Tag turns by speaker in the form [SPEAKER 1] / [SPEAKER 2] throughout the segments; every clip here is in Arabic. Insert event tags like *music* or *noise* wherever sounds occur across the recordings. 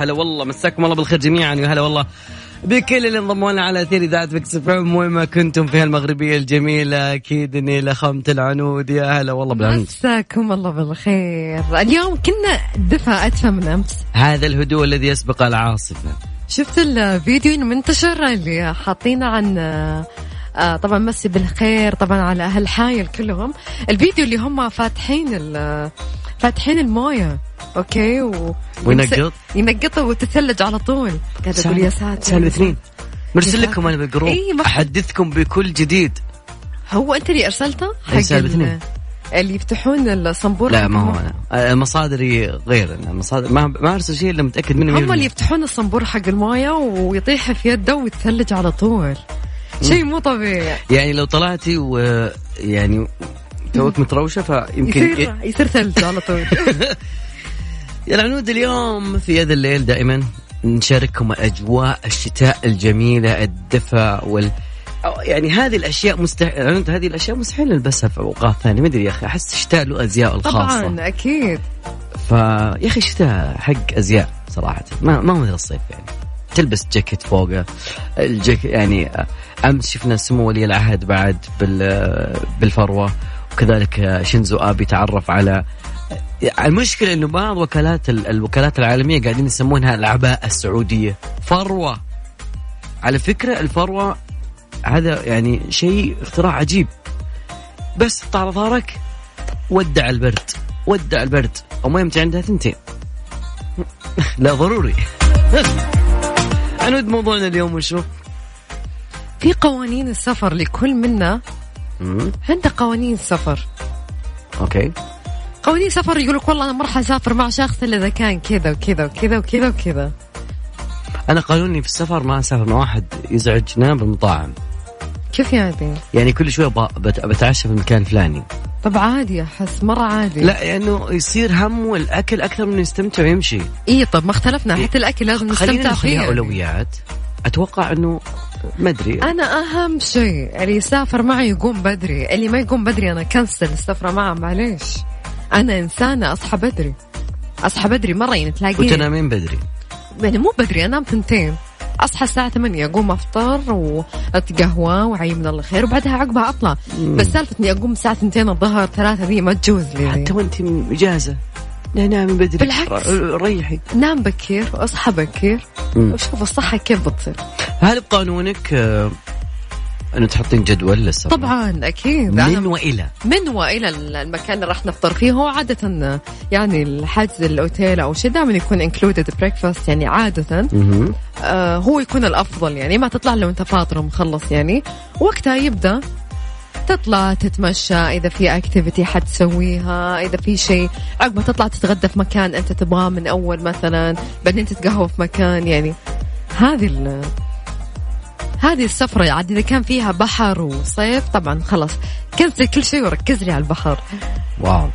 [SPEAKER 1] هلا والله مساكم الله بالخير جميعا يا هلا والله. بكل اللي انضموا لنا على أثير إذاعة Mix FM وين ما كنتم في هالمغربية الجميلة أكيد إني لخمت العنود يا هلا والله بالعنود.
[SPEAKER 2] مساكم الله بالخير. اليوم كنا دفى ادفى من أمس.
[SPEAKER 1] هذا الهدوء الذي يسبق العاصفة.
[SPEAKER 2] شفت الفيديو المنتشر اللي حاطينه عن آه طبعا مسي بالخير طبعا على أهل حايل كلهم. الفيديو اللي هم فاتحين فاتحين الموية أوكي؟ و...
[SPEAKER 1] وينقط.
[SPEAKER 2] ينقطه وتثلج على طول. قاعد أقول يا ساتر.
[SPEAKER 1] سالفة اثنين. مرسل لكم أنا بالجروب.
[SPEAKER 2] إيه
[SPEAKER 1] أحدثكم بكل جديد.
[SPEAKER 2] هو أنت اللي أرسلته؟
[SPEAKER 1] حق سالفة
[SPEAKER 2] اللي يفتحون الصنبور
[SPEAKER 1] لا ما هو أنا. مصادري غير المصادر ما ما أرسل شيء إلا متأكد منه
[SPEAKER 2] هم اللي يفتحون الصنبور حق الموية ويطيح في يده ويتثلج على طول. *laughs* شيء مو طبيعي.
[SPEAKER 1] يعني لو طلعتي ويعني توك متروشة فيمكن
[SPEAKER 2] يصير, يصير ثلج *laughs* على طول. *laughs*
[SPEAKER 1] يا العنود اليوم في هذا الليل دائما نشارككم أجواء الشتاء الجميلة الدفء وال يعني هذه الأشياء مستحيل هذه الأشياء مستحيل نلبسها في أوقات ثانية ما أدري يا أخي أحس الشتاء له أزياء الخاصة.
[SPEAKER 2] طبعا أكيد.
[SPEAKER 1] فيا أخي الشتاء حق أزياء صراحة ما ما هو الصيف يعني. تلبس جاكيت فوقه الجاكيت يعني أمس شفنا سمو ولي العهد بعد بالفروة وكذلك شينزو آبي تعرف على المشكلة إنه بعض وكالات الوكالات العالمية قاعدين يسمونها العباءه السعودية. فروة. على فكرة الفروة هذا يعني شيء اختراع عجيب. بس على ظهرك ودع البرد ودع البرد. وما يمتع عندها ثنتين. *laughs* لا ضروري. *laughs* عنود موضوعنا اليوم وشو؟
[SPEAKER 2] في قوانين السفر لكل منا. عنده قوانين سفر
[SPEAKER 1] أوكي.
[SPEAKER 2] قوانين سفر يقول لك والله أنا ما راح أسافر مع شخص إلا إذا كان كذا وكذا وكذا وكذا وكذا.
[SPEAKER 1] أنا قانوني في السفر ما أسافر مع واحد يزعجنا بالمطاعم
[SPEAKER 2] كيف يعني؟
[SPEAKER 1] يعني كل شوي بتعشى في المكان الفلاني.
[SPEAKER 2] طب عادي أحس مرة عادي.
[SPEAKER 1] لا لأنه يعني يصير هم الاكل أكثر من يستمتع ويمشي.
[SPEAKER 2] اي طب ما اختلفنا. حتى الأكل لازم نستمتع فيه
[SPEAKER 1] خلينا أولويات. أتوقع إنه ما أدري.
[SPEAKER 2] أنا أهم شيء اللي يسافر معي يقوم بدري. اللي ما يقوم بدري أنا كنسل السفره معه معليش. أنا إنسانة أصحى بدري. أصحى بدري مرة يعني تلاقيني.
[SPEAKER 1] وتنامين بدري.
[SPEAKER 2] يعني مو بدري أنام ثنتين أصحى الساعة 8 اقوم أفطر واتقهوى وعي من الله خير وبعدها عقبها أطلع. مم. بس سالفة إني أقوم الساعة 2 الظهر ثلاثة ذي ما تجوز لي.
[SPEAKER 1] حتى وأنت إجازة. نامي بدري.
[SPEAKER 2] بالعكس.
[SPEAKER 1] ريحي.
[SPEAKER 2] نام بكير واصحى بكير وشوف الصحة كيف بتصير.
[SPEAKER 1] هل بقانونك آه، أنه تحطين جدول للسفر
[SPEAKER 2] طبعا أكيد.
[SPEAKER 1] من وإلى؟
[SPEAKER 2] من وإلى المكان اللي راح نفطر فيه. هو عادة يعني الحجز الأوتيل أو شيء دائما يكون included breakfast يعني عادة. آه هو يكون الأفضل يعني ما تطلع لو انت فاطر ومخلص يعني. وقتها يبدأ تطلع تتمشى إذا في activity حتسويها إذا في شيء عقب تطلع تتغدى في مكان أنت تبغاه من أول مثلا بعدين تتقهوى في مكان يعني. هذه هذه السفرة عاد إذا كان فيها بحر وصيف طبعا خلاص كنسل كل شيء وركز لي على البحر.
[SPEAKER 1] wow.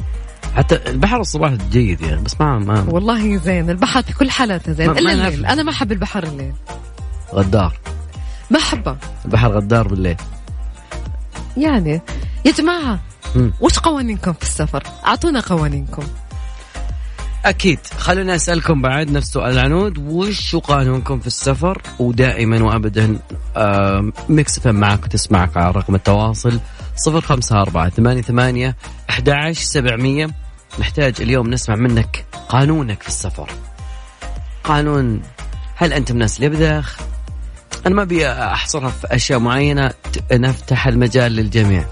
[SPEAKER 1] حتى البحر الصباح جيد يعني بس ما ما
[SPEAKER 2] والله زين البحر في كل حالاته زين. إلا الليل. أنا ما أحب البحر الليل.
[SPEAKER 1] غدار.
[SPEAKER 2] ما احبه
[SPEAKER 1] البحر غدار بالليل.
[SPEAKER 2] يعني يا جماعة وش قوانينكم في السفر؟ أعطونا قوانينكم.
[SPEAKER 1] أكيد. خلونا أسألكم بعد نفس سؤال العنود وش قانونكم في السفر؟ ودائما وابدا ميكس فم معك وتسمعك على رقم التواصل صفر خمسة أربعة ثمانية ثمانية أحد سبعمية. نحتاج اليوم نسمع منك قانونك في السفر. قانون هل أنت من الناس اللي يبذخ أنا ما أبي أحصرها في أشياء معينة نفتح المجال للجميع.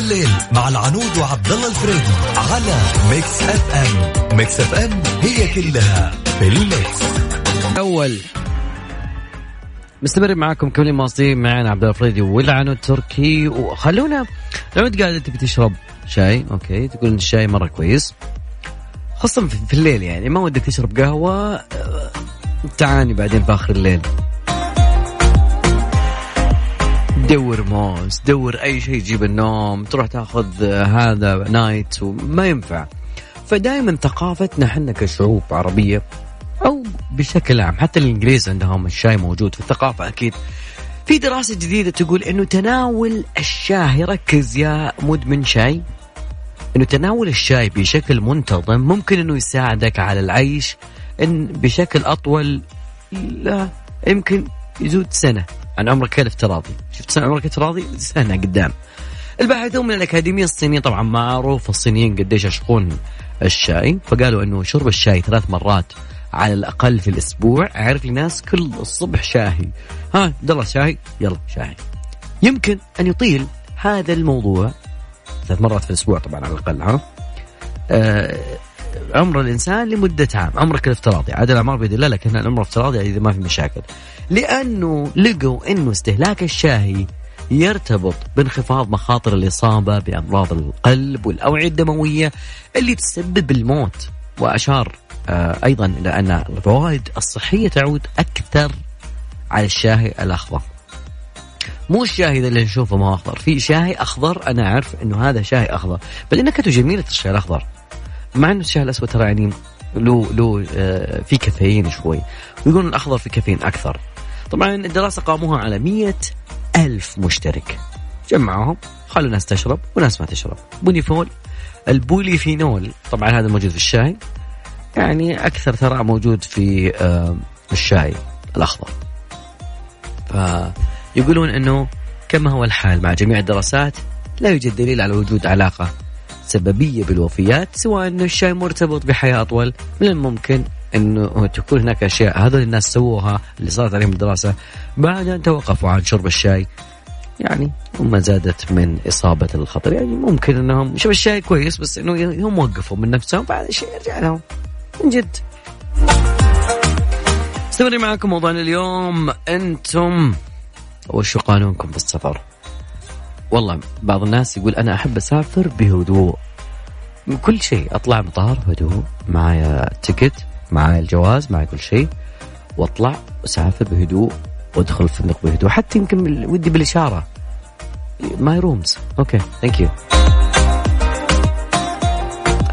[SPEAKER 3] الليل مع العنود وعبد الله الفريدي على Mix FM. Mix FM هي كلها في ال
[SPEAKER 1] Mix. أول. مستمر معاكم كل مواصلين معنا عبد الله الفريدي والعنود تركي. وخلونا العنود قاعدة تبي تشرب شاي. أوكي تقول الشاي مرة كويس. خاصة في الليل يعني ما ودك تشرب قهوة أه، تعاني بعدين في آخر الليل. دور موز دور أي شيء يجيب النوم تروح تاخذ هذا night وما ينفع. فدائما ثقافتنا إحنا كشعوب عربية أو بشكل عام حتى الإنجليز عندهم الشاي موجود في الثقافة أكيد. في دراسة جديدة تقول إنه تناول الشاي ركز يا مدمن شاي إنه تناول الشاي بشكل منتظم ممكن إنه يساعدك على العيش إن بشكل أطول لا يمكن يزود سنة. عن عمرك الافتراضي شفت؟ سنة عمرك الافتراضي سنة قدام. الباحثون من الأكاديمية الصينية طبعا معروف الصينيين قديش يعشقون الشاي. فقالوا أنه شرب الشاي ثلاث مرات على الأقل في الأسبوع. أعرف لناس كل الصبح شاهي. ها دلا شاي يلا شاي يمكن أن يطيل هذا الموضوع ثلاث مرات في الأسبوع طبعا على الأقل ها؟ آه عمر الإنسان لمدة عام. عمرك الافتراضي. عاد الاعمار بيد الله لكن العمر الافتراضي إذا ما في مشاكل. لأنه لقوا إنه استهلاك الشاي يرتبط بانخفاض مخاطر الإصابة بأمراض القلب والأوعية الدموية اللي تسبب الموت وأشار آه أيضا إلى أن الفوائد الصحية تعود أكثر على الشاي الأخضر. مو الشاي اللي نشوفه ما أخضر في شاي أخضر أنا أعرف إنه هذا شاي أخضر بل نكهته جميله الشاي الأخضر. مع إنه الشاي الأسود ترى يعني له له آه في كافيين شوي. ويقولون الأخضر في كافيين أكثر. طبعا الدراسة قاموها على مية ألف مشترك. جمعوهم خلوا ناس تشرب وناس ما تشرب. polyphenol ال polyphenol طبعا هذا موجود في الشاي. يعني أكثر ثراء موجود في آه الشاي الأخضر. فيقولون إنه كما هو الحال مع جميع الدراسات لا يوجد دليل على وجود علاقة سببية بالوفيات سواء أن الشاي مرتبط بحياة أطول. من الممكن أنه تكون هناك أشياء هذول الناس سووها اللي صارت عليهم الدراسة بعد أن توقفوا عن شرب الشاي. يعني هم زادت من إصابة الخطر. يعني ممكن أنهم شوف الشاي كويس بس أنه هم وقفوا من نفسهم بعد الشيء يرجع لهم؟ من جد. استمر معكم موضوعنا اليوم. أنتم وشو قانونكم في السفر والله بعض الناس يقول أنا أحب أسافر بهدوء. كل شيء أطلع مطار هدوء. معايا تيكت معايا الجواز معايا كل شيء. وأطلع أسافر بهدوء وأدخل الفندق بهدوء. حتى يمكن ودي بالإشارة. my room's okay thank you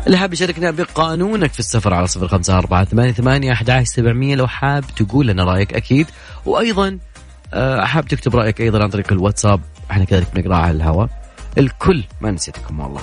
[SPEAKER 1] اللي حاب يشاركنا بقانونك في السفر على صفر خمسة أربعة ثمانية ثمانية أحد سبعمية لو حاب تقول لنا رأيك أكيد. وأيضا حاب تكتب رأيك أيضا عن طريق الواتساب إحنا كذلك بنقراها على الهواء. الكل ما نسيتكم والله.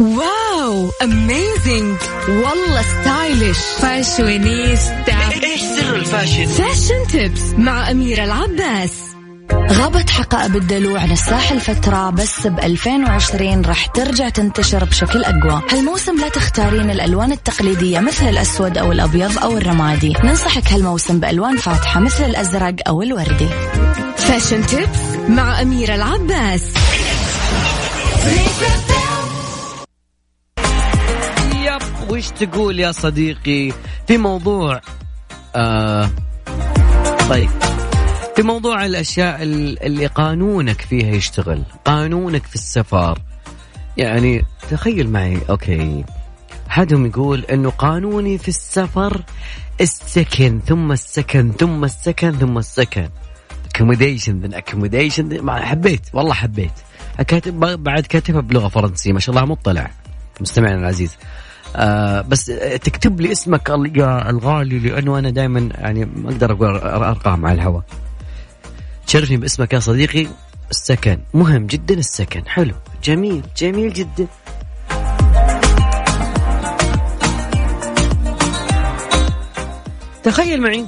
[SPEAKER 4] wow amazing والله stylish fashionista *laughs*
[SPEAKER 1] إيش سر ال
[SPEAKER 4] fashion؟ fashion tips مع أميرة العباس.
[SPEAKER 5] غابت حقائب الدلو عن الساحل فترة بس ب 2020 راح ترجع تنتشر بشكل أقوى. هالموسم لا تختارين الألوان التقليدية مثل الأسود أو الأبيض أو الرمادي. ننصحك هالموسم بألوان فاتحة مثل الأزرق أو الوردي.
[SPEAKER 4] fashion tips مع أميرة العباس.
[SPEAKER 1] يب وش تقول يا صديقي في موضوع آه طيب. في موضوع الأشياء اللي قانونك فيها يشتغل قانونك في السفر. يعني تخيل معي أوكي. احدهم يقول إنه قانوني في السفر السكن ثم السكن ثم السكن ثم السكن. accommodation then accommodation حبيت والله حبيت. كاتب بعد كاتبها بلغة فرنسية ما شاء الله مطلع. مستمعنا العزيز. آه بس تكتب لي اسمك يا الغالي لأنه أنا دائما يعني ما أقدر أقول أرقام على الهواء. تشرفني باسمك يا صديقي. السكن. مهم جدا السكن. حلو. جميل. جميل جدا. تخيل معي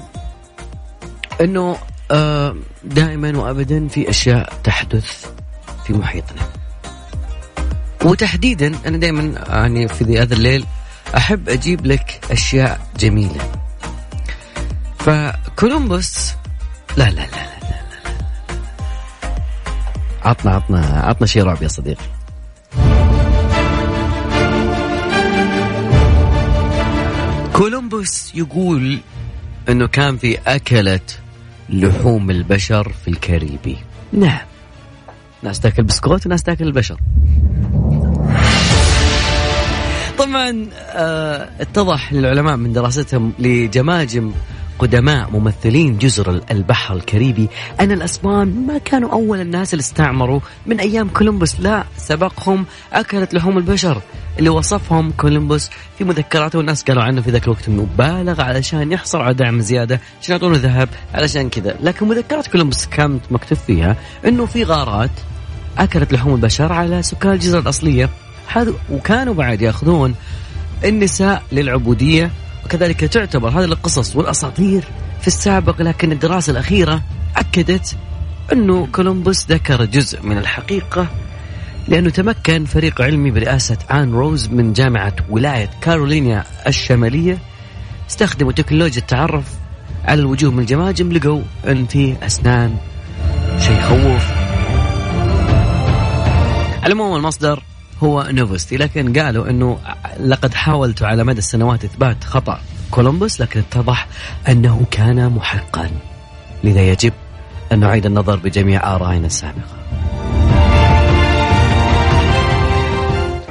[SPEAKER 1] إنه آه دائما وابدا في أشياء تحدث في محيطنا. وتحديدا أنا دائما يعني في هذا الليل أحب أجيب لك أشياء جميلة. فكولومبوس لا لا لا لا لا, لا, لا. عطنا عطنا عطنا شيء رعب يا صديقي. كولومبوس يقول إنه كان في أكلة لحوم البشر في الكاريبي. نعم. ناس تاكل بسكوت وناس تاكل البشر. طبعا آه اتضح للعلماء من دراستهم لجماجم قدماء ممثلين جزر البحر الكاريبي. أن الأسبان ما كانوا أول الناس اللي استعمروا. من أيام كولومبوس لا سبقهم أكلت لحوم البشر اللي وصفهم كولومبوس. في مذكراته والناس قالوا عنه في ذاك الوقت إنه بالغ علشان يحصل على دعم زيادة عشان يعطونه ذهب علشان كذا. لكن مذكرات كولومبوس كانت مكتوب فيها إنه في غارات أكلت لحوم البشر على سكان الجزر الأصلية. وكانوا بعد يأخذون النساء للعبودية وكذلك تعتبر هذه القصص والأساطير في السابق لكن الدراسة الأخيرة أكدت أنه كولومبوس ذكر جزء من الحقيقة لأنه تمكن فريق علمي برئاسة آن روز من جامعة ولاية كارولينيا الشمالية استخدموا تكنولوجيا التعرف على الوجوه من الجماجم لقوا أن في أسنان شيء يخوف على العموم المصدر هو نوفستي لكن قالوا أنه لقد حاولت على مدى السنوات إثبات خطأ كولومبوس لكن اتضح أنه كان محقا. لذا يجب أن نعيد النظر بجميع آرائنا السابقة.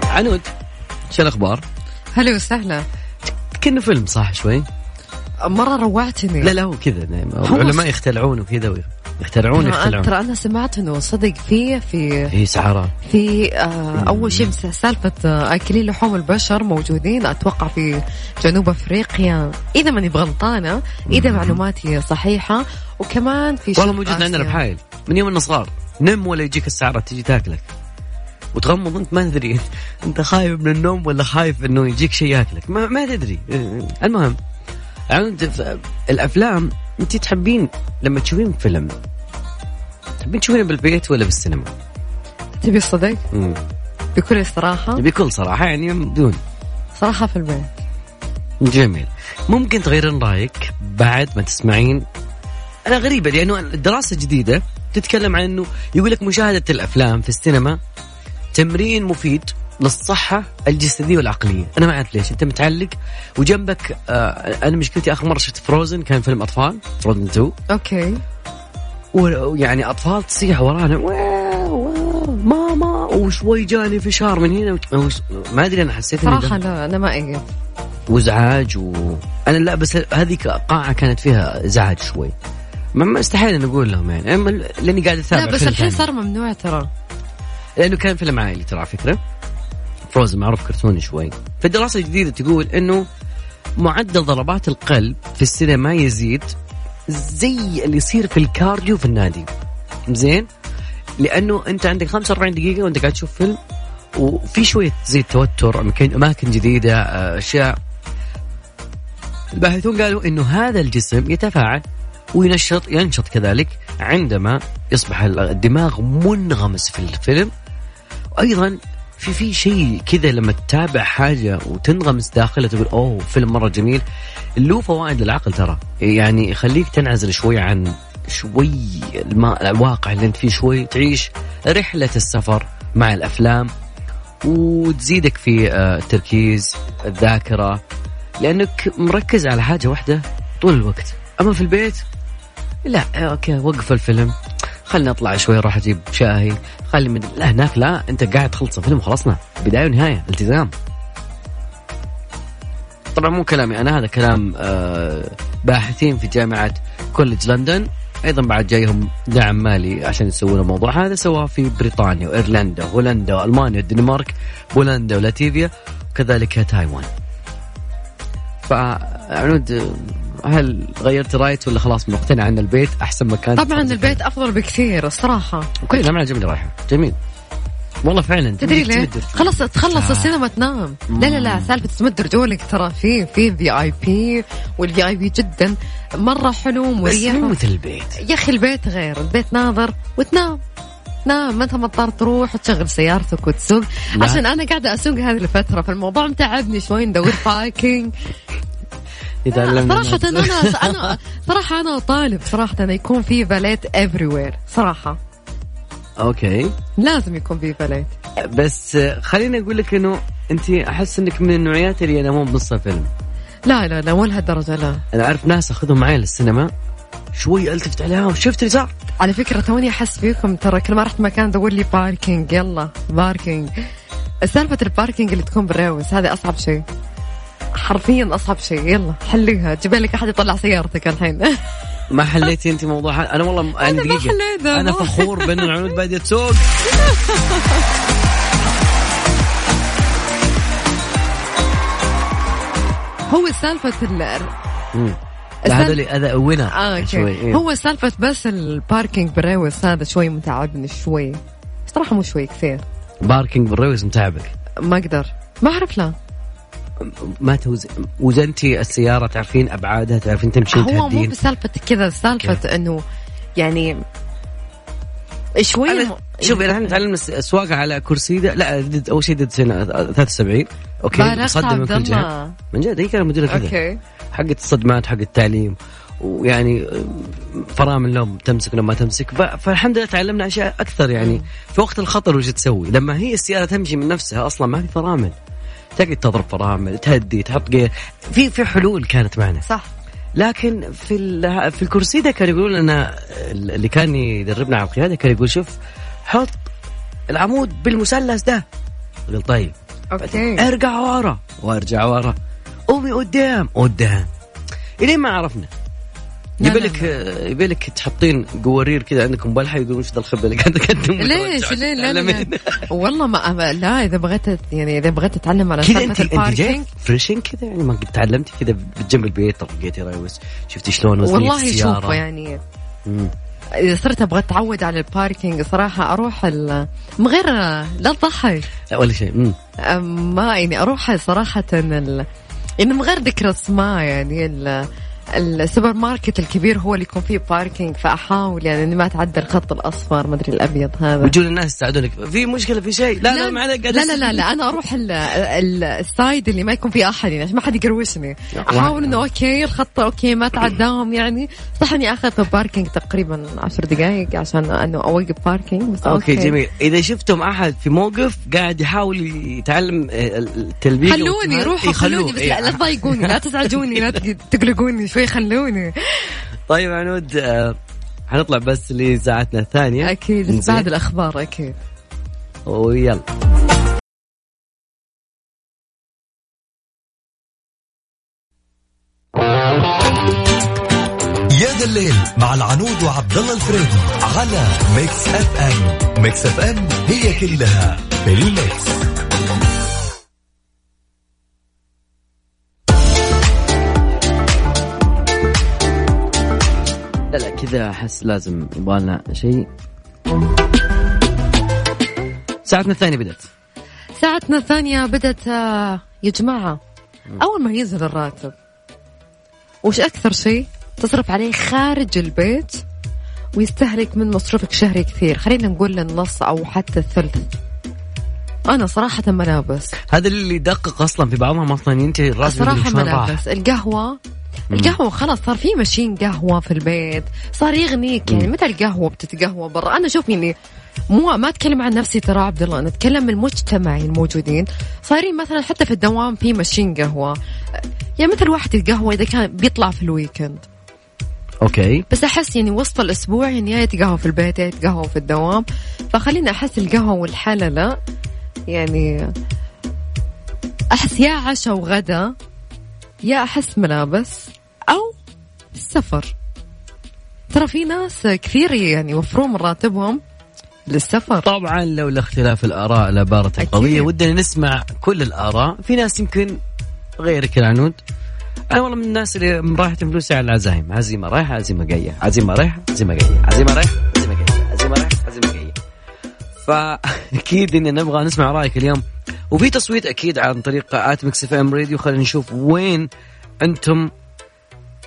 [SPEAKER 1] عنود شو الأخبار؟
[SPEAKER 2] هلا وسهلا.
[SPEAKER 1] كأنه فيلم صح شوي؟
[SPEAKER 2] مرة روعتني.
[SPEAKER 1] لا لا هو كذا العلماء يختلعون وكذا يخترعون يختلعون
[SPEAKER 2] ترى أنا سمعت إنه صدق في في
[SPEAKER 1] في سعارة
[SPEAKER 2] في آه أول شيء سالفة آه اكلين لحوم البشر موجودين. أتوقع في جنوب أفريقيا. إذا ماني بغلطانة إذا معلوماتي صحيحة. وكمان في
[SPEAKER 1] والله موجود عندنا بحايل من يوم النصغار. نم ولا يجيك السعرة تجي تاكلك. وتغمض أنت ما تدري. أنت خايف من النوم ولا خايف إنه يجيك شيء ياكلك. ما, ما تدري. المهم. عند الأفلام أنت تحبين لما تشوفين فيلم. تحبين تشوفينه بالبيت ولا بالسينما؟
[SPEAKER 2] تبي الصدق؟ بكل صراحة؟
[SPEAKER 1] بكل صراحة يعني بدون
[SPEAKER 2] صراحة في البيت.
[SPEAKER 1] جميل. ممكن تغيرين رأيك بعد ما تسمعين. أنا غريبة لأنه الدراسة جديدة تتكلم عن إنه يقول لك مشاهدة الأفلام في السينما تمرين مفيد للصحة الجسدية والعقلية. أنا ما أعرف ليش. أنت متعلق وجنبك آه أنا مشكلتي آخر مرة شفت فروزن كان فيلم أطفال فروزن 2
[SPEAKER 2] أوكي.
[SPEAKER 1] ويعني أطفال تصيح ورانا ماما. وشوي جاني فشار من هنا ما أدري أنا حسيت
[SPEAKER 2] صراحة لا أنا ما أقدر
[SPEAKER 1] وازعاج و أنا لا بس هذيك قاعة كانت فيها ازعاج شوي. ما استحيل نقول لهم يعني لأني قاعد أتابع
[SPEAKER 2] لا بس الحين صار ممنوع ترى.
[SPEAKER 1] لأنه كان فيلم عائلي ترى فكرة. فروزن معروف كرتوني شوي. فالدراسه الجديده تقول إنه معدل ضربات القلب في السينما يزيد زي اللي يصير في الكارديو في النادي. زين؟ لأنه أنت عندك 45 دقيقة وأنت قاعد تشوف فيلم وفي شوية زي توتر اماكن جديدة أشياء. الباحثون قالوا إنه هذا الجسم يتفاعل وينشط ينشط كذلك عندما يصبح الدماغ منغمس في الفيلم. وأيضا في في شيء كذا لما تتابع حاجة وتنغمس داخلها تقول أوه فيلم مرة جميل له فوائد للعقل ترى. يعني يخليك تنعزل شوي عن شوي الواقع اللي أنت فيه شوي تعيش رحلة السفر مع الأفلام وتزيدك في آه، التركيز الذاكرة لأنك مركز على حاجة واحدة طول الوقت. أما في البيت لا أوكي وقف الفيلم. خلني اطلع شوي أروح أجيب شاهي خلي من لا هناك لا أنت قاعد تخلص الفيلم وخلصنا بداية ونهاية التزام. طبعا مو كلامي أنا هذا كلام آه باحثين في جامعة كوليدج لندن. أيضا بعد جايهم دعم مالي عشان يسوون الموضوع هذا سواه في بريطانيا وإيرلندا وهولندا وألمانيا والدنمارك بولندا ولاتفيا وكذلك تايوان. فعنود هل غيرت رأيك ولا خلاص مقتنع أن البيت أحسن مكان
[SPEAKER 2] طبعا البيت أفضل بكثير الصراحة.
[SPEAKER 1] okay لا ما عجبني رايحه جميل. والله فعلا
[SPEAKER 2] تدري ليه؟ خلاص تخلص آه. السينما تنام. لا لا لا سالفة تمد رجولك ترى في في في اي بي وال V.I.P جدا. مرة حلو ومريح
[SPEAKER 1] بس مو مثل البيت.
[SPEAKER 2] يا أخي البيت غير. البيت ناظر وتنام. نعم ما انت مضطر تروح وتشغل سيارتك وتسوق. عشان أنا قاعدة أسوق هذه الفترة فالموضوع متعبني شوي ندور parking صراحة أنا أنا *laughs* صراحة أنا طالب صراحة أنا يكون في valet everywhere صراحة.
[SPEAKER 1] okay.
[SPEAKER 2] لازم يكون في فاليت
[SPEAKER 1] بس خليني أقول لك إنه أنت أحس إنك من النوعيات اللي ينامون بنص الفيلم.
[SPEAKER 2] لا لا لا ولا هالدرجة لا.
[SPEAKER 1] أنا أعرف ناس أخذهم معي للسينما شوي ألتفت عليها وشفت اللي صار.
[SPEAKER 2] على فكرة توني أحس فيكم ترى كل ما رحت مكان دور لي باركينج يلا باركينج سالفة الباركينج اللي تكون بالروس هذا أصعب شيء. حرفيا أصعب شيء. يلا حليها. جيب لك أحد يطلع سيارتك الحين.
[SPEAKER 1] ما حليتي انت موضوع أنا والله أنا
[SPEAKER 2] ما
[SPEAKER 1] دقيقه
[SPEAKER 2] حليتها.
[SPEAKER 1] أنا فخور بأن العنود بادية تسوق *laughs*
[SPEAKER 2] هو سالفة ال
[SPEAKER 1] لا هذا اللي هذا وينر.
[SPEAKER 2] آه أوكي.
[SPEAKER 1] شوي إيه.
[SPEAKER 2] هو سالفة بس الباركينج بالريوس هذا شوي متعبني شوي. صراحة مو شوي كثير.
[SPEAKER 1] باركينج بالرويس متعبك.
[SPEAKER 2] ما أقدر. ما أعرف لا.
[SPEAKER 1] ما توزن وزنتي السيارة تعرفين أبعادها تعرفين تمشين
[SPEAKER 2] هو مو بسالفه كذا سالفة إنه يعني شوي
[SPEAKER 1] أنا شوف إحنا تعلمنا الس- السواقة على كرسي ده لا دد- أول شيء دد سنة 73 أوكي
[SPEAKER 2] باركت
[SPEAKER 1] صدم من كل جهه من جد؟ هي كانت مديرة كذا.
[SPEAKER 2] أوكي.
[SPEAKER 1] حقت الصدمات حق التعليم. ويعني فرامل لهم تمسك لما تمسك. فالحمد لله تعلمنا أشياء أكثر يعني. في وقت الخطر وش تسوي؟ لما هي السيارة تمشي من نفسها أصلا ما في فرامل. تقعد تضرب فرامل تهدي تحط جير في في حلول كانت معنا.
[SPEAKER 2] صح.
[SPEAKER 1] لكن في في الكرسي ده كان يقولون لنا اللي كان يدربنا على القيادة كان يقول شوف حط العمود بالمثلث ده. قلت طيب.
[SPEAKER 2] أوكي.
[SPEAKER 1] ارجع ورا. وارجع ورا. قومي قدام. قدام. إلين ما عرفنا.
[SPEAKER 2] لا،
[SPEAKER 1] يبي
[SPEAKER 2] لا،
[SPEAKER 1] لك يبي لك تحطين قوارير كذا عندكم بلحه يقولون وش ذا الخبه اللي قاعدة أنتم
[SPEAKER 2] ليش؟ ليه *laughs* لا لا. والله ما لا إذا بغيت يعني إذا بغيت أتعلم على
[SPEAKER 1] كذا انت أنت جاي فريشين كذا؟ يعني ما قد تعلمتي كذا بجنب البيت؟ طرقيتي رايوس شفتي شلون
[SPEAKER 2] والله
[SPEAKER 1] السيارة؟
[SPEAKER 2] شوف يعني
[SPEAKER 1] مم.
[SPEAKER 2] إذا صرت أبغى أتعود على ال parking صراحة أروح ال- من غير لا تضحك.
[SPEAKER 1] لا ولا شيء.
[SPEAKER 2] ما يعني أروح صراحة ال... يعني من غير ذكر أسماء يعني ال... السوبر ماركت الكبير هو اللي يكون فيه parking فأحاول يعني إني ما أتعدى الخط الأصفر ما أدري الأبيض هذا.
[SPEAKER 1] ويجون الناس يساعدونك. في مشكلة في شيء؟ لا لا ما عليك
[SPEAKER 2] لا لا لا, لا أنا أروح ال- ال- ال side اللي ما يكون فيه أحد يعني عشان ما حد يقروشني. أحاول إنه okay الخط أوكي ما تعداهم يعني. صح إني اخذ parking تقريبا عشر دقائق عشان إنه أوقف parking بس
[SPEAKER 1] okay جميل. إذا شفتم أحد في موقف قاعد يحاول يتعلم آه، التلبية
[SPEAKER 2] خلوني روحوا خلوني بس
[SPEAKER 1] إيه.
[SPEAKER 2] لا لا تضايقوني لا تزعجوني لا تق- تقلقوني شوي. خلوني
[SPEAKER 1] طيب عنود آه، حنطلع بس لساعتنا الثانية.
[SPEAKER 2] أكيد
[SPEAKER 1] إنزين.
[SPEAKER 2] بعد الأخبار أكيد.
[SPEAKER 1] ويلا.
[SPEAKER 3] يا ذا الليل مع العنود وعبد الله الفريدي على Mix FM. Mix FM هي كلها في ال mix.
[SPEAKER 1] لا لا كذا أحس لازم يبغى لنا شيء. ساعتنا الثانية بدأت.
[SPEAKER 2] ساعتنا الثانية بدت آه، يا جماعة أول ما ينزل الراتب وش أكثر شيء؟ تصرف عليه خارج البيت ويستهلك من مصروفك شهري كثير. خلينا نقول النص أو حتى الثلث. أنا صراحة ملابس.
[SPEAKER 1] هذا اللي يدقق أصلا في بعضهم أصلا ينتهي الراتب راح.
[SPEAKER 2] ملابس. القهوة القهوة خلاص صار في ماشين قهوة في البيت. صار يغنيك يعني متى القهوة بتتقهوى برا. أنا شوف يعني مو ما أتكلم عن نفسي ترى عبد الله أنا أتكلم من المجتمعي الموجودين صايرين مثلا حتى في الدوام في ماشين قهوة. يعني مثل الواحد يتقهوى إذا كان بيطلع في ال
[SPEAKER 1] weekend. okay.
[SPEAKER 2] بس أحس يعني وسط الأسبوع يعني يا يتقهوى في البيت يا يتقهوى في الدوام. فخليني أحس القهوة والحلا يعني أحس يا عشاء وغدا يا أحس ملابس أو السفر. ترى في ناس كثير يعني يوفرون من راتبهم للسفر.
[SPEAKER 1] طبعا لولا اختلاف الآراء لبارت
[SPEAKER 2] أكيد.
[SPEAKER 1] القضية ودنا نسمع كل الآراء. في ناس يمكن غيرك العنود. أنا والله من الناس اللي رايحه فلوسي على العزايم. عزيمة رايحة عزيمة جاية. عزيمة رايحة عزيمة جاية. عزيمة رايحة. فأكيد ان نبغى نسمع رأيك اليوم. وفي تصويت أكيد عن طريق at Mix FM Radio. خلينا نشوف وين أنتم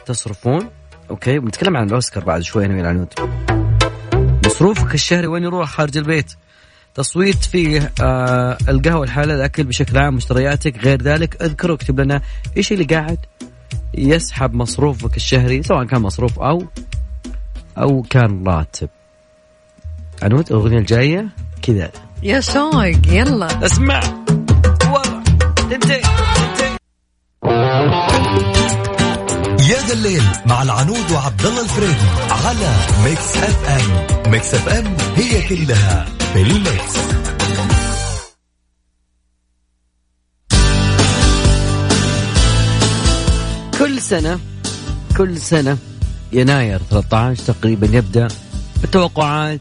[SPEAKER 1] تصرفون. أوكي بنتكلم عن الأوسكار بعد شوي أنا والعنود مصروفك الشهري وين يروح خارج البيت؟ تصويت فيه آه القهوة الحالة الأكل بشكل عام مشترياتك غير ذلك. اذكر واكتب لنا إيش اللي قاعد يسحب مصروفك الشهري سواء كان مصروف أو أو كان راتب. عنود الأغنية الجاية كذا.
[SPEAKER 2] يا شوق يلا.
[SPEAKER 1] اسمع.
[SPEAKER 3] يا ذا الليل مع العنود وعبد الله الفريدي على Mix FM. Mix FM هي كلها في ال mix.
[SPEAKER 1] كل سنة كل سنة يناير 13 تقريبا يبدأ. التوقعات؟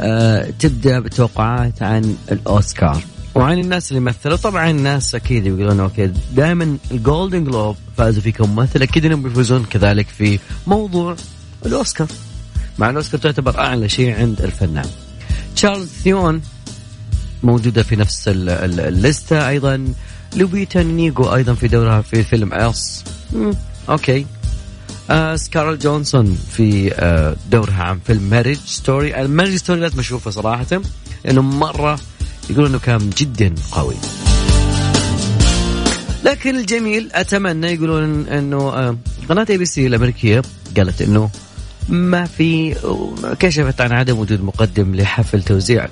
[SPEAKER 1] آه تبدأ بالتوقعات عن الأوسكار. وعن الناس اللي مثلوا. طبعا الناس أكيد يقولون okay دائما ال Golden Globe فازوا في كممثل أكيد إنهم بيفوزون كذلك في موضوع الأوسكار. مع الأوسكار تعتبر أعلى شيء عند الفنان. تشارليز ثيرون موجودة في نفس الليستة أيضا. لوبيتا نيونغو أيضا في دورها في فيلم Us okay. آه سكارليت جوهانسون في آه دورها عن فيلم Marriage Story. ال Marriage Story لازم أشوفه صراحة لأنه مرة يقول إنه كان جدا قوي. لكن الجميل أتمنى يقولون إنه آه، قناة ABC الأمريكية قالت إنه ما في كشفت عن عدم وجود مقدم لحفل توزيع.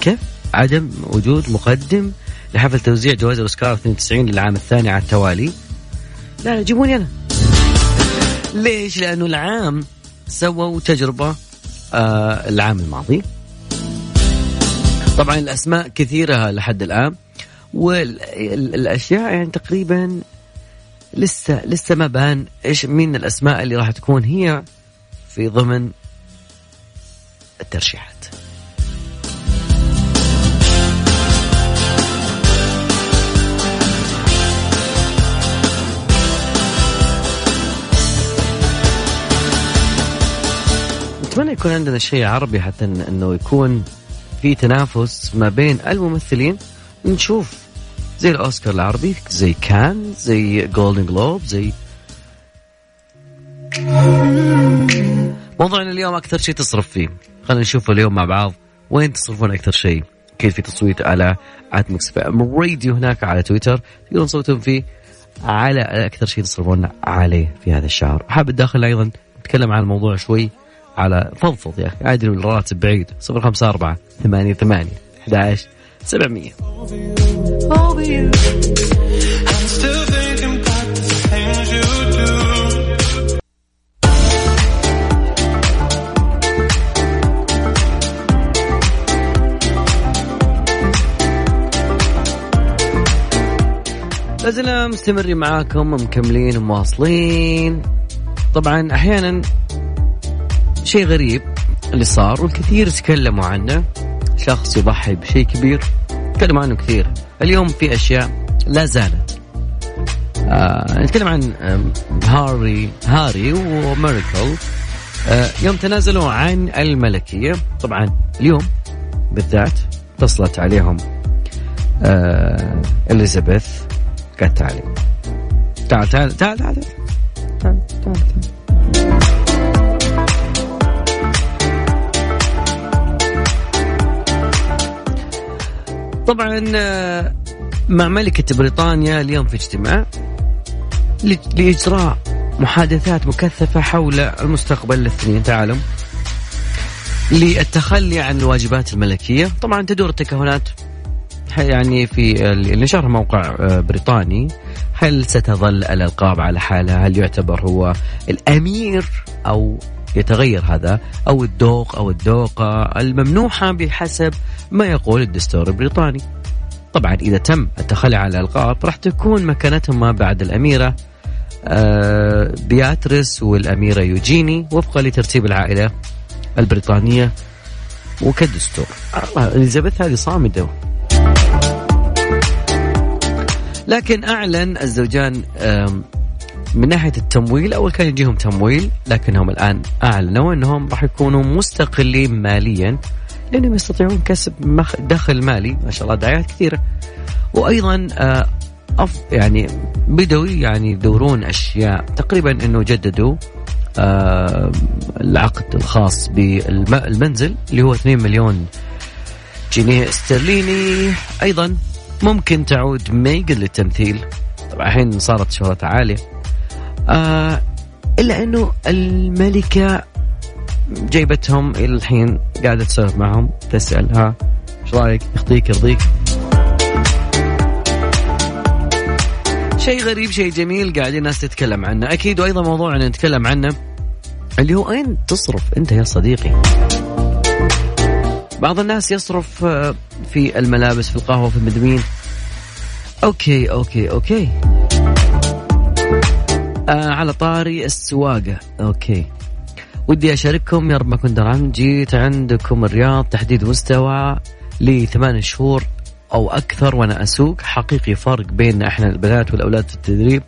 [SPEAKER 1] كيف؟ عدم وجود مقدم لحفل توزيع جوائز الأوسكار 92 للعام الثاني على التوالي. لا لا جيبوني أنا. ليش؟ لأنه العام سووا تجربة آه العام الماضي طبعا الأسماء كثيرة لحد الآن والأشياء يعني تقريبا لسه لسه ما بان إيش مين الأسماء اللي راح تكون هي في ضمن الترشيحات نتمنى يكون عندنا شيء عربي حتى إنه يكون في تنافس ما بين الممثلين. نشوف زي الأوسكار العربي زي كان زي Golden Globe زي موضوعنا اليوم أكثر شيء تصرف فيه. خلينا نشوف اليوم مع بعض. وين تصرفون أكثر شيء؟ أكيد في تصويت على at Mix Radio هناك على تويتر تقدرون تصوتون فيه على أكثر شيء تصرفون عليه في هذا الشهر. حاب الداخل أيضا نتكلم عن الموضوع شوي. على فضفض يا أخي. عادي الراتب بعيد. 054 ثمانية ثمانية 11 700 لازلنا مستمرين معاكم مكملين ومواصلين. طبعا أحيانا شيء غريب اللي صار والكثير تكلموا عنه. شخص يضحي بشيء كبير. تكلموا عنه كثير. اليوم في أشياء لا زالت. آه نتكلم عن هاري هاري وميريكل. آه يوم تنازلوا عن الملكية. طبعا اليوم بالذات اتصلت عليهم آه إليزابيث قالت تعالي تعال تعال تعال تعال تعال تعال, تعال. طبعا آه، مع ملكة بريطانيا اليوم في اجتماع لإجراء محادثات مكثفة حول المستقبل الاثنين تعالوا للتخلي عن الواجبات الملكية. طبعا تدور التكهنات يعني في اللي نشرها موقع آه، بريطاني. هل ستظل الألقاب على حالها؟ هل يعتبر هو الأمير أو يتغير هذا أو الدوق أو الدوقة الممنوحة بحسب ما يقول الدستور البريطاني. طبعا إذا تم التخلي عن الألقاب راح تكون مكانتهما بعد الأميرة آه، بياتريس والأميرة يوجيني وفقا لترتيب العائلة البريطانية وكدستور. إليزابيث هذه صامدة. لكن أعلن الزوجان من ناحية التمويل أول كان يجيهم تمويل لكنهم الآن أعلنوا إنهم راح يكونوا مستقلين ماليا لأنهم يستطيعون كسب دخل مالي ما شاء الله دعايات كثيرة. وأيضا آه، أف يعني بدوا يعني يدورون أشياء تقريبا إنه جددوا آه، العقد الخاص بالمنزل اللي هو 2 مليون جنيه استرليني. أيضا ممكن تعود ميغ للتمثيل. طبعا الحين صارت شهرتها عالية. آه إلا أنه الملكة جايبتهم إلى الحين قاعدة تسولف معهم تسال ها إيش رأيك؟ يخطيك يرضيك؟ شيء غريب شيء جميل قاعدين الناس تتكلم عنه. أكيد وأيضا موضوع نتكلم عنه اللي هو أين تصرف أنت يا صديقي؟ بعض الناس يصرف آه، في الملابس في القهوة في المدمين. okay okay okay. آه على طاري السواقة. okay. ودي أشارككم يا رب ما كنت دران جيت عندكم الرياض تحديد مستوى لثمان شهور أو أكثر وأنا أسوق. حقيقي فرق بين إحنا البنات والأولاد في التدريب.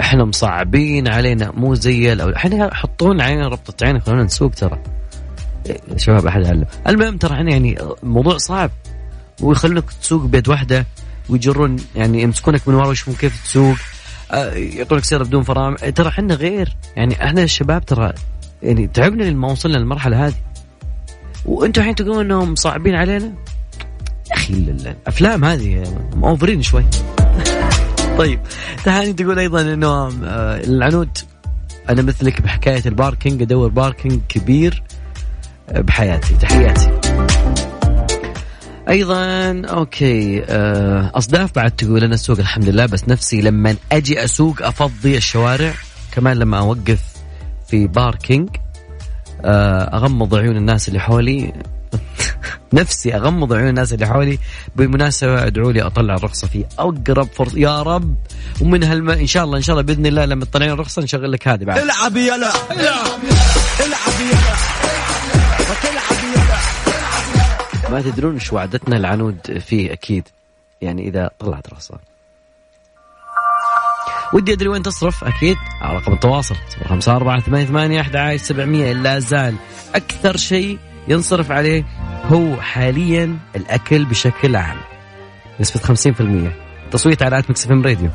[SPEAKER 1] إحنا مصعبين علينا مو زي الأولاد. إحنا حطون علينا ربطة عين خلونا نسوق ترى. شباب أحد علم المهم ترى إحنا يعني موضوع صعب. ويخلونك تسوق بيد واحدة ويجرون يعني يمسكونك من ورا ويشوفون كيف تسوق. آه، يعطونك سيارة بدون فرامل. ترى إحنا غير. يعني إحنا الشباب ترى يعني تعبنا لما وصلنا للمرحلة هذه. وأنتم الحين تقولون إنهم صعبين علينا؟ يا أخي الافلام هذه over ين شوي. *laughs* طيب تهاني تقول أيضا إنه آه، العنود. أنا مثلك بحكاية ال parking أدور parking كبير آه، بحياتي. تحياتي. أيضا okay آه، أصداف بعد تقول أنا اسوق الحمد لله بس نفسي لما أجي أسوق أفضي الشوارع. كمان لما أوقف في باركينج أغمض عيون الناس اللي حولي. *laughs* نفسي أغمض عيون الناس اللي حولي. بالمناسبة ادعوا لي أطلع الرخصة في أقرب فرصة. يا رب. ومن هالم إن شاء الله إن شاء الله بإذن الله لما تطلعين الرخصة نشغل لك هذه بعد.
[SPEAKER 6] العب يلا. العب يلا.
[SPEAKER 1] ما تدرون إيش وعدتنا العنود فيه أكيد. يعني إذا طلعت رخصه ودي أدري وين تصرف أكيد على رقم التواصل. 054 سبعمية. لا زال أكثر شيء ينصرف عليه هو حاليا الأكل بشكل عام. نسبة 50% تصويت على آت إم راديو.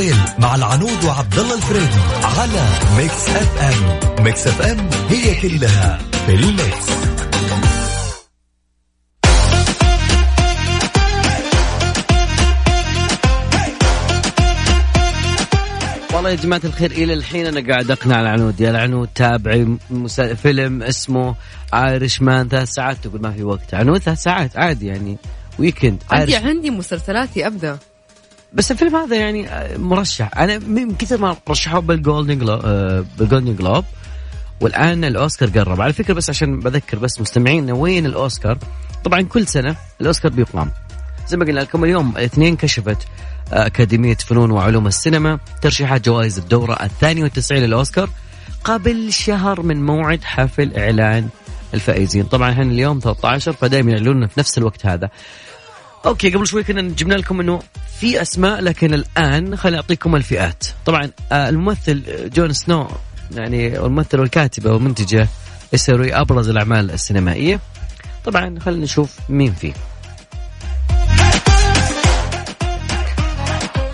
[SPEAKER 3] الليل مع العنود وعبد الله الفريدي على Mix FM. Mix FM هي كلها في ال mix.
[SPEAKER 1] والله يا جماعة الخير إلى الحين أنا قاعد أقنع العنود. يا العنود تابعي. فيلم اسمه Irishman ثلاث ساعات. تقول ما في وقت. عنود ثلاث ساعات عادي يعني. weekend
[SPEAKER 2] عندي عندي مسلسلاتي أبدأ
[SPEAKER 1] بس الفيلم هذا يعني مرشح. أنا من كثر ما رشحوه بال Golden Globe بال Golden Globe والآن الأوسكار قرب. على فكرة بس عشان بذكر بس مستمعينا وين الأوسكار؟ طبعا كل سنة الأوسكار بيقام. زي ما قلنا لكم اليوم الاثنين كشفت أكاديمية فنون وعلوم السينما ترشيحات جوائز الدورة الثانية والتسعين للأوسكار قبل شهر من موعد حفل إعلان الفائزين. طبعا إحنا اليوم 13 فدائما يعلنون في نفس الوقت هذا. okay قبل شوي كنا جبنا لكم إنه في أسماء لكن الآن خليني أعطيكم الفئات. طبعا آه، الممثل جون تشو يعني الممثل والكاتبه والمنتجه يسوي أبرز الأعمال السينمائية. طبعا خلينا نشوف مين فيه.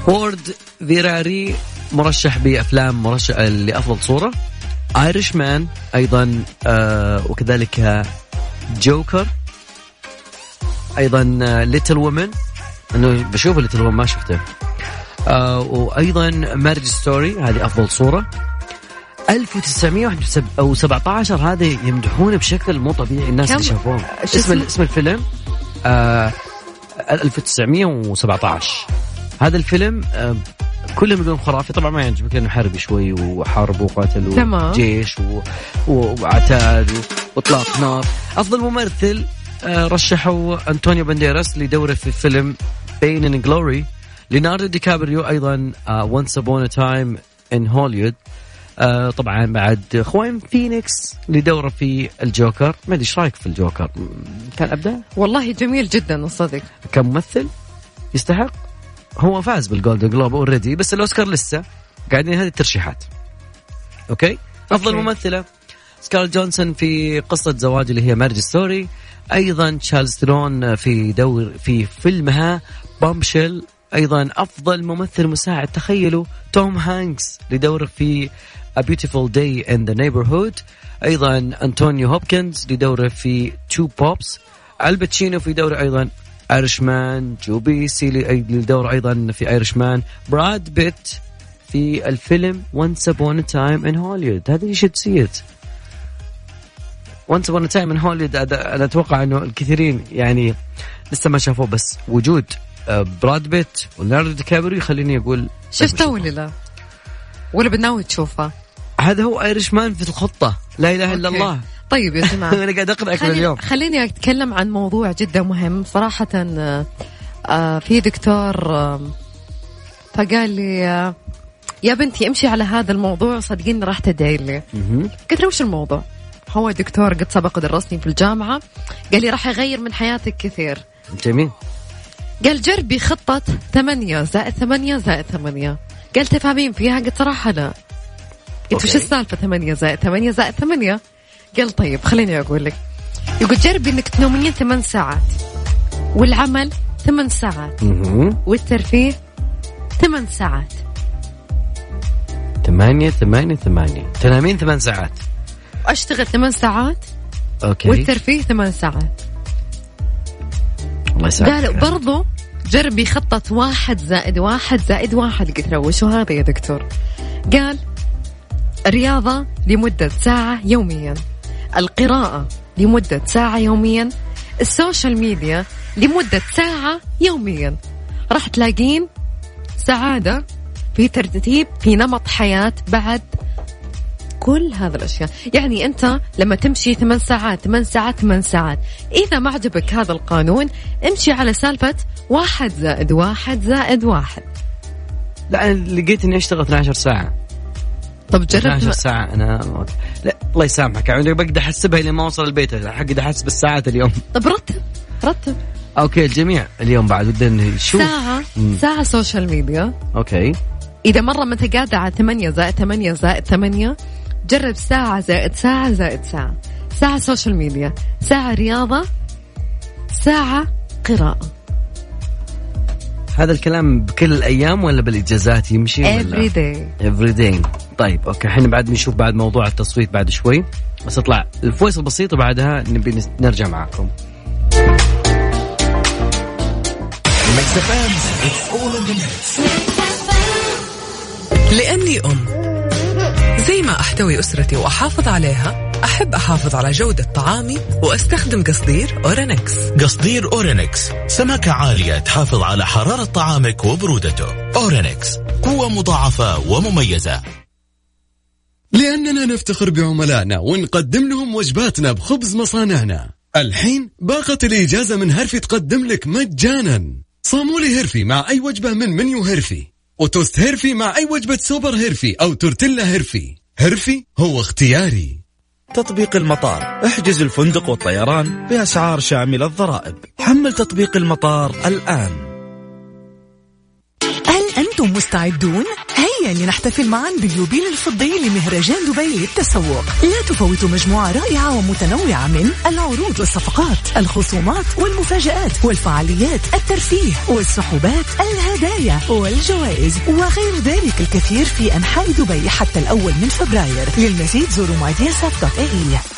[SPEAKER 1] Ford Ferrari مرشح بأفلام مرشح لأفضل صورة. Irishman أيضا آه وكذلك جوكر أيضا Little Women إنه بشوف Little Women ما شفته. آه وأيضا Marriage Story هذه أفضل صورة. 1917 هذا يمدحونه بشكل مو طبيعي الناس اللي شافوه اسم اسم الفيلم؟ آه 1917 هذا الفيلم آه كلهم يقولون خرافي. طبعا ما يعجبك لأنه حربي شوي وحرب وقتل وجيش وعتاد وإطلاق نار. أفضل ممثل آه رشحوا أنطونيو بانديراس لدوره في فيلم Pain and Glory ليوناردو دي كابريو أيضا Once Upon a Time in Hollywood طبعا بعد خواكين فينيكس لدوره في الجوكر. ما أدري إيش رأيك في الجوكر؟ كان ابدا؟
[SPEAKER 2] والله جميل جدا الصدق
[SPEAKER 1] كممثل يستحق. هو فاز بال Golden Globe already بس الأوسكار لسه. قاعدين هذه الترشيحات. Okay؟ أفضل okay. ممثلة سكارليت جوهانسون في قصة زواج اللي هي Marriage Story. أيضا تشارليز ثيرون في دور في فيلمها Bombshell أيضا أفضل ممثل مساعد. تخيلوا توم هانكس لدوره في A Beautiful Day in the Neighborhood. أيضا انطوني هوبكنز لدوره في Two Popes آل باتشينو في دوره أيضا Irishman جو بيسي لدوره أيضا في Irishman براد بيت في الفيلم Once Upon a Time in Hollywood. هذا you should see Upon a Time in Hollywood أنا أتوقع إنه الكثيرين يعني لسه ما شافوه بس وجود براد بيت وليوناردو دي كابريو يخليني أقول
[SPEAKER 2] شفته ولا لا؟ ولا بناوي تشوفه؟
[SPEAKER 1] هذا هو Irishman في الخطة لا إله
[SPEAKER 2] إلا.
[SPEAKER 1] الله
[SPEAKER 2] طيب يا جماعة *laughs*
[SPEAKER 1] أنا قاعد أقرأ
[SPEAKER 2] خليني-
[SPEAKER 1] اليوم
[SPEAKER 2] خليني أتكلم عن موضوع جدا مهم صراحة آه، آه، في دكتور آه، فقال لي آه، يا بنتي امشي على هذا الموضوع صدقيني راح تدعي لي. قلت له وش الموضوع هو دكتور قد سبق ودرسني في الجامعة. قال لي راح يغير من حياتك كثير.
[SPEAKER 1] جميل.
[SPEAKER 2] قال جربي خطة ثمانية زائد ثمانية زائد ثمانية. قال تفهمين فيها؟ قلت صراحة لا. قلت وش. السالفة ثمانية زائد ثمانية زائد ثمانية؟ قال طيب خليني أقول لك. يقول جربي إنك تنومين ثمان ساعات. والعمل ثمان ساعات. والترفيه ثمان ساعات.
[SPEAKER 1] ثمانية ثمانية ثمانية. تنامين ثمان ساعات.
[SPEAKER 2] وأشتغل ثمان ساعات
[SPEAKER 1] أوكي.
[SPEAKER 2] والترفيه ثمان ساعات.
[SPEAKER 1] الله يسعدك.
[SPEAKER 2] قال برضو جربي خطة واحد زائد واحد زائد واحد. قلت له وشو هذا يا دكتور؟ قال رياضة لمدة ساعة يوميا. القراءة لمدة ساعة يوميا. ال social media لمدة ساعة يوميا. راح تلاقين سعادة في ترتيب في نمط حياة بعد كل هذا الأشياء. يعني أنت لما تمشي ثمان ساعات ثمان ساعات ثمان ساعات. إذا ما عجبك هذا القانون امشي على سالفة واحد زائد واحد زائد واحد.
[SPEAKER 1] لا أنا لقيت إني أشتغل 12 ساعة.
[SPEAKER 2] طب جربت
[SPEAKER 1] 12
[SPEAKER 2] ما...
[SPEAKER 1] ساعة أنا لا الله يسامحك. يعني بقدر أحسبها لين ما اوصل البيت. حقي أحسب الساعات اليوم. *laughs*
[SPEAKER 2] طب رتب رتب.
[SPEAKER 1] okay الجميع اليوم بعد ودنا نشوف.
[SPEAKER 2] ساعة
[SPEAKER 1] مم.
[SPEAKER 2] ساعة social media
[SPEAKER 1] okay.
[SPEAKER 2] إذا مرة ما أنت قاعدة على ثمانية زائد ثمانية زائد ثمانية جرب ساعة زائد ساعة زائد ساعة. ساعة social media ساعة رياضة ساعة قراءة.
[SPEAKER 1] هذا الكلام بكل الأيام ولا بالإجازات يمشي ولا؟
[SPEAKER 2] Every day.
[SPEAKER 1] every day طيب okay الحين بعد بنشوف بعد موضوع التصويت بعد شوي. بس اطلع. ال voice البسيط وبعدها نبي نرجع معاكم.
[SPEAKER 7] If أم. زي ما أحتوي أسرتي وأحافظ عليها أحب أحافظ على جودة طعامي وأستخدم قصدير أورينكس.
[SPEAKER 8] قصدير أورينكس سماكة عالية تحافظ على حرارة طعامك وبرودته. أورينكس قوة مضاعفة ومميزة.
[SPEAKER 9] لأننا نفتخر بعملائنا ونقدم لهم وجباتنا بخبز مصانعنا. الحين باقة الإجازة من هرفي تقدم لك مجانا. صامولي هرفي مع أي وجبة من منيو هرفي. وتوست هرفي مع أي وجبة سوبر هرفي أو تورتيلا هرفي هرفي هو اختياري.
[SPEAKER 10] تطبيق المطار. احجز الفندق والطيران بأسعار شاملة الضرائب. حمل تطبيق المطار الآن.
[SPEAKER 11] أنتم مستعدون؟ هيا لنحتفل معا باليوبيل الفضي لمهرجان دبي للتسوق. لا تفوتوا مجموعة رائعة ومتنوعة من العروض والصفقات الخصومات والمفاجآت والفعاليات الترفيه والسحوبات الهدايا والجوائز وغير ذلك الكثير في أنحاء دبي حتى الأول من فبراير. للمزيد زوروا مايدياسات.ae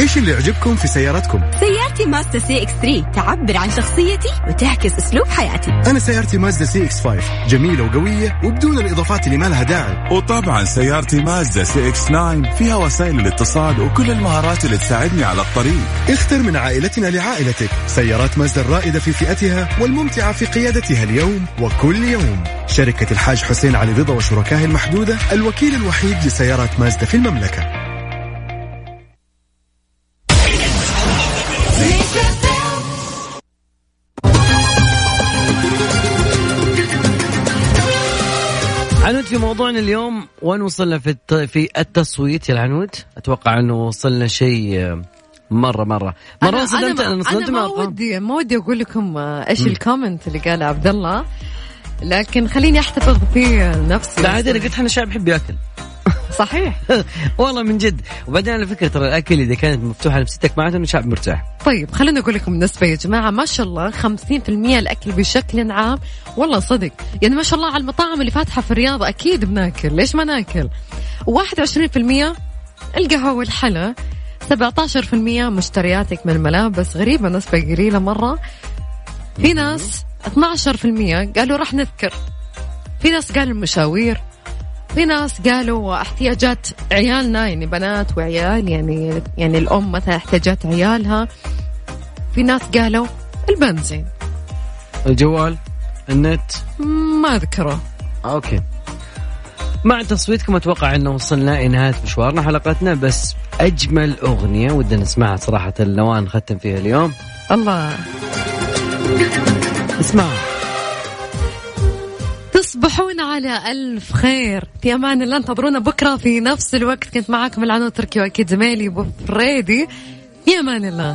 [SPEAKER 12] إيش اللي يعجبكم في سيارتكم؟
[SPEAKER 4] سيارتي مازدا CX 3 تعبر عن شخصيتي وتعكس أسلوب حياتي.
[SPEAKER 12] أنا سيارتي مازدا CX 5 جميلة وقوية وبدون الإضافات اللي ما لها داعي.
[SPEAKER 13] وطبعا سيارتي مازدا CX 9 فيها وسائل الاتصال وكل المهارات اللي تساعدني على الطريق.
[SPEAKER 12] اختر من عائلتنا لعائلتك. سيارات مازدا الرائدة في فئتها والممتعة في قيادتها اليوم وكل يوم. شركة الحاج حسين علي رضا وشركائه المحدودة الوكيل الوحيد لسيارات مازدا في
[SPEAKER 1] المملكة. موضوعنا اليوم وين وصلنا في. في التصويت يا العنود؟ أتوقع أنه وصلنا شيء مرة مرة مرة صدمت
[SPEAKER 2] أنا,
[SPEAKER 1] أنا صدمت
[SPEAKER 2] أنا ما. ودي ما ودي أقول لكم آه،
[SPEAKER 1] إيش.
[SPEAKER 2] الكومنت اللي قاله عبد الله لكن خليني أحتفظ فيه نفسي
[SPEAKER 1] لا عادي أنا قلت إحنا شعب يحب يأكل
[SPEAKER 2] صحيح. *laughs*
[SPEAKER 1] والله من جد. وبعدين على فكرة ترى الأكل إذا كانت مفتوحة نفسيتك معناته إنه شعب مرتاح.
[SPEAKER 2] طيب خليني أقول لكم بالنسبة يا جماعة ما شاء الله 50% الأكل بشكل عام. والله صدق. يعني ما شاء الله على المطاعم اللي فاتحة في الرياض أكيد بناكل. ليش ما ناكل؟ و21% القهوة والحلا 17% مشترياتك من الملابس غريبة نسبة قليلة مرة. في ناس 12% قالوا راح نذكر. في ناس قالوا المشاوير. في ناس قالوا احتياجات عيالنا يعني بنات وعيال يعني يعني الأم مثلا احتياجات عيالها. في ناس قالوا البنزين.
[SPEAKER 1] الجوال النت.
[SPEAKER 2] ما أذكره.
[SPEAKER 1] أوكي. مع تصويتكم أتوقع أنه وصلنا إلى نهايه مشوارنا حلقتنا بس أجمل أغنية ودنا نسمعها صراحة نوان ختم فيها اليوم.
[SPEAKER 2] الله.
[SPEAKER 1] اسمعوا
[SPEAKER 2] تصبحون على ألف خير. في أمان الله انتظرونا بكرة في نفس الوقت. كنت معاكم العنو تركي وأكيد زميلي أبو فريدي. في أمان الله.